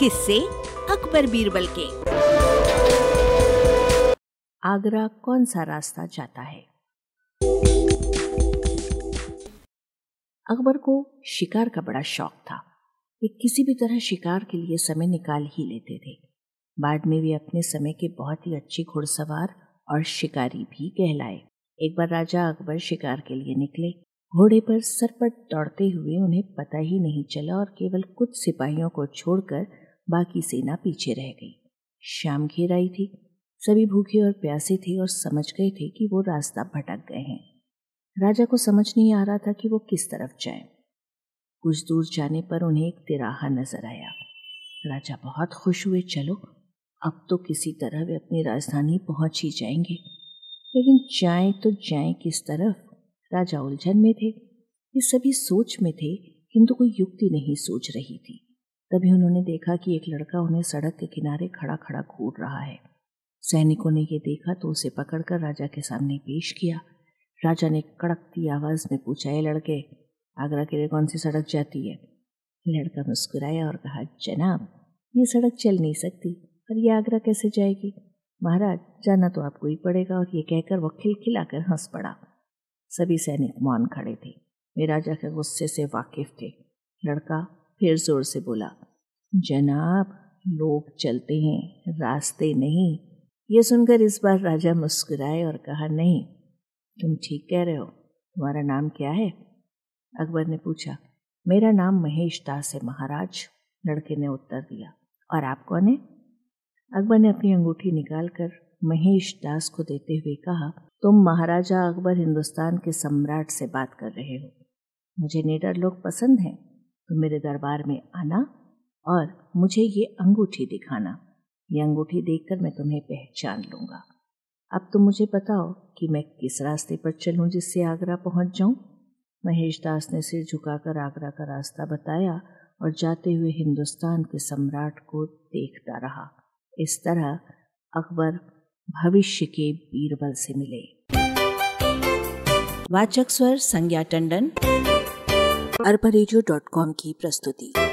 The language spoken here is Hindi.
किससे अकबर बीरबल के। आगरा कौन सा रास्ता जाता है? अकबर को शिकार का बड़ा शौक था। वे किसी भी तरह शिकार के लिए समय निकाल ही लेते थे। बाद में वे अपने समय के बहुत ही अच्छे घुड़सवार और शिकारी भी कहलाए। एक बार राजा अकबर शिकार के लिए निकले। घोड़े पर सरपट दौड़ते हुए उन्हें पता ही नहीं चला और केवल कुछ सिपाहियों को छोड़कर बाकी सेना पीछे रह गई। शाम घेर आई थी। सभी भूखे और प्यासे थे और समझ गए थे कि वो रास्ता भटक गए हैं। राजा को समझ नहीं आ रहा था कि वो किस तरफ़ जाए। कुछ दूर जाने पर उन्हें एक तिराहा नज़र आया। राजा बहुत खुश हुए, चलो, अब तो किसी तरह वे अपनी राजधानी पहुँच ही जाएँगे। लेकिन जाए तो जाए किस तरफ़? राजा उलझन में थे। ये सभी सोच में थे, किंतु कोई युक्ति नहीं सोच रही थी। तभी उन्होंने देखा कि एक लड़का उन्हें सड़क के किनारे खड़ा खड़ा घूर रहा है। सैनिकों ने ये देखा तो उसे पकड़कर राजा के सामने पेश किया। राजा ने कड़कती आवाज़ में पूछा ये लड़के, आगरा के लिए कौन सी सड़क जाती है? लड़का मुस्कुराया और कहा, जनाब, ये सड़क चल नहीं सकती और ये आगरा कैसे जाएगी? महाराज, जाना तो आपको ही पड़ेगा और ये कहकर वह खिलखिलाकर हंस पड़ा। सभी सैनिक मौन खड़े थे। वे राजा के गुस्से से वाकिफ थे। लड़का फिर ज़ोर से बोला, जनाब, लोग चलते हैं, रास्ते नहीं। ये सुनकर इस बार राजा मुस्कुराए और कहा, नहीं, तुम ठीक कह रहे हो, तुम्हारा नाम क्या है? अकबर ने पूछा, मेरा नाम महेश दास है, महाराज। लड़के ने उत्तर दिया, और आप कौन है? अकबर ने अपनी अंगूठी निकालकर महेश दास को देते हुए कहा, तुम महाराजा अकबर हिंदुस्तान के सम्राट से बात कर रहे हो। मुझे नेडर लोग पसंद हैं। तो मेरे दरबार में आना और मुझे ये अंगूठी दिखाना। ये अंगूठी देखकर मैं तुम्हें पहचान लूँगा। अब तुम मुझे बताओ कि मैं किस रास्ते पर चलूँ जिससे आगरा पहुँच जाऊँ? महेश दास ने सिर झुकाकर आगरा का रास्ता बताया और जाते हुए हिंदुस्तान के सम्राट को देखता रहा। इस तरह अकबर भविष्य के बीरबल से मिले। वाचक स्वर संज्ञा टंडन। अरबा की प्रस्तुति।